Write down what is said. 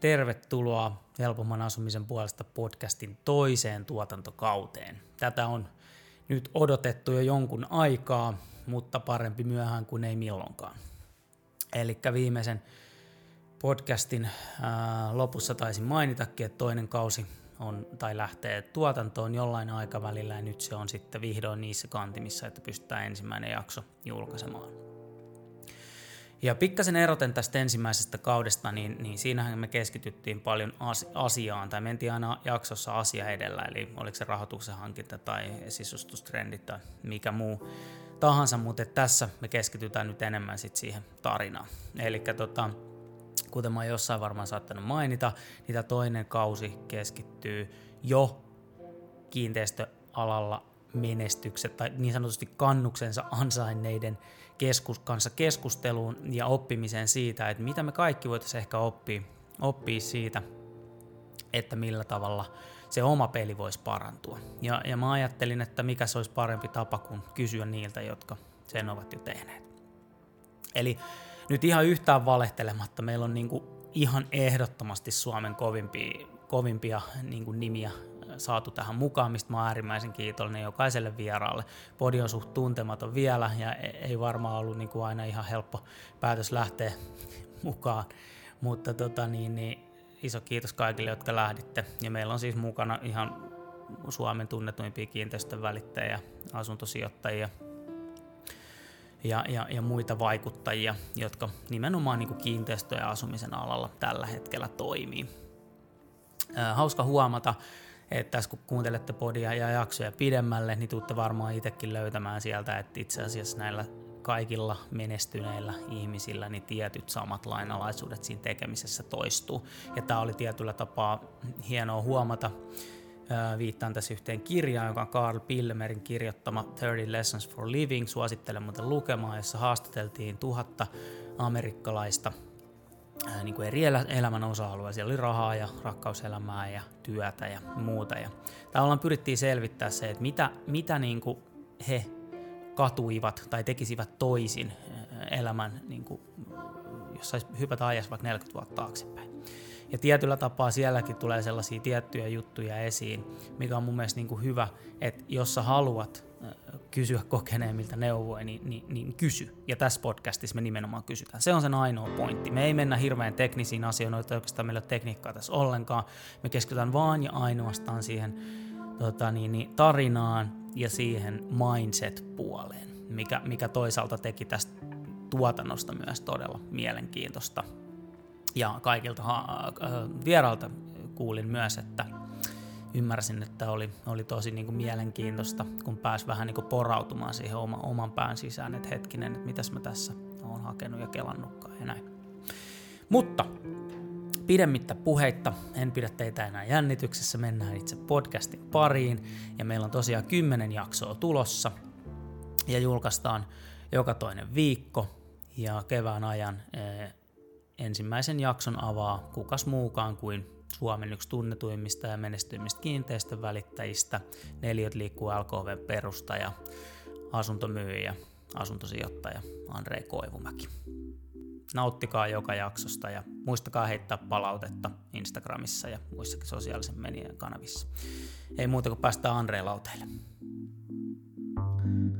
Tervetuloa Helpomman asumisen puolesta podcastin toiseen tuotantokauteen. Tätä on nyt odotettu jo jonkun aikaa, mutta parempi myöhään kuin ei milloinkaan. Eli viimeisen podcastin ää, lopussa taisin mainitakin, että toinen kausi on, tai lähtee tuotantoon jollain aikavälillä ja nyt se on sitten vihdoin niissä kantimissa, että pystytään ensimmäinen jakso julkaisemaan. Ja pikkasen eroten tästä ensimmäisestä kaudesta, niin, niin siinähän me keskityttiin paljon asiaan, tai mentiin aina jaksossa asia edellä, eli oliko se rahoituksen hankinta tai sisustustrendit tai mikä muu tahansa, mutta tässä me keskitytään nyt enemmän sit siihen tarinaan. Eli tota, kuten mä oon jossain varmaan saattanut mainita, niin tämä toinen kausi keskittyy jo kiinteistöalalla menestykset tai niin sanotusti kannuksensa ansainneiden keskus, kanssa keskusteluun ja oppimiseen siitä, että mitä me kaikki voitaisiin ehkä oppia, oppia siitä, että millä tavalla se oma peli voisi parantua. Ja, ja mä ajattelin, että mikä se olisi parempi tapa kuin kysyä niiltä, jotka sen ovat jo tehneet. Eli nyt ihan yhtään valehtelematta, meillä on niinku ihan ehdottomasti Suomen kovimpia, kovimpia niinku nimiä saatu tähän mukaan, mistä mä oon äärimmäisen kiitollinen jokaiselle vieraalle. Podi on suht tuntematon vielä ja e- ei varmaan ollut niin kuin aina ihan helppo päätös lähteä mukaan, mutta tota, niin, niin, iso kiitos kaikille, jotka lähditte. Ja meillä on siis mukana ihan Suomen tunnetuimpia kiinteistön välittäjiä, asuntosijoittajia, ja, ja, ja muita vaikuttajia, jotka nimenomaan niin kiinteistö- ja asumisen alalla tällä hetkellä toimii. hauska huomata, että tässä kun kuuntelette podia ja jaksoja pidemmälle, niin tuutte varmaan itsekin löytämään sieltä, että itse asiassa näillä kaikilla menestyneillä ihmisillä niin tietyt samat lainalaisuudet siinä tekemisessä toistuu. Ja tämä oli tietyllä tapaa hienoa huomata. Viittaan tässä yhteen kirjaan, joka on Carl Pillemerin kirjoittama 30 Lessons for Living. Suosittelen muuten lukemaan, jossa haastateltiin tuhatta amerikkalaista – niin kuin eri elämän osa-alueita. Siellä oli rahaa ja rakkauselämää ja työtä ja muuta. Ja tavallaan pyrittiin selvittää se, että mitä, mitä niin kuin he katuivat tai tekisivät toisin elämän, niin kuin, jos saisi hypätä ajassa vaikka 40 vuotta taaksepäin. Ja tietyllä tapaa sielläkin tulee sellaisia tiettyjä juttuja esiin, mikä on mun mielestä niin kuin hyvä, että jos sä haluat kysyä kokeneemmilta neuvoja, niin, niin, niin kysy. Ja tässä podcastissa me nimenomaan kysytään. Se on sen ainoa pointti. Me ei mennä hirveän teknisiin asioihin, että oikeastaan meillä ei ole tekniikkaa tässä ollenkaan. Me keskitytään vaan ja ainoastaan siihen tota, niin, niin, tarinaan ja siihen mindset-puoleen, mikä, mikä toisaalta teki tästä tuotannosta myös todella mielenkiintoista. Ja kaikilta ha- äh, vieralta kuulin myös, että ymmärsin, että oli, oli tosi niin kuin mielenkiintoista, kun pääsi vähän niin kuin porautumaan siihen oma, oman pään sisään, että hetkinen, että mitäs mä tässä olen hakenut ja kelannutkaan ja näin. Mutta pidemmittä puheitta, en pidä teitä enää jännityksessä, mennään itse podcastin pariin ja meillä on tosiaan kymmenen jaksoa tulossa ja julkaistaan joka toinen viikko ja kevään ajan eh, ensimmäisen jakson avaa kukas muukaan kuin Suomen yksi tunnetuimmista ja menestyimmistä kiinteistön välittäjistä, Neliöt liikkuu LKV perustaja, asuntomyyjä, asuntosijoittaja Andrei Koivumäki. Nauttikaa joka jaksosta ja muistakaa heittää palautetta Instagramissa ja muissakin sosiaalisen median kanavissa. Ei muuta kuin päästään Andrei lauteille. thank you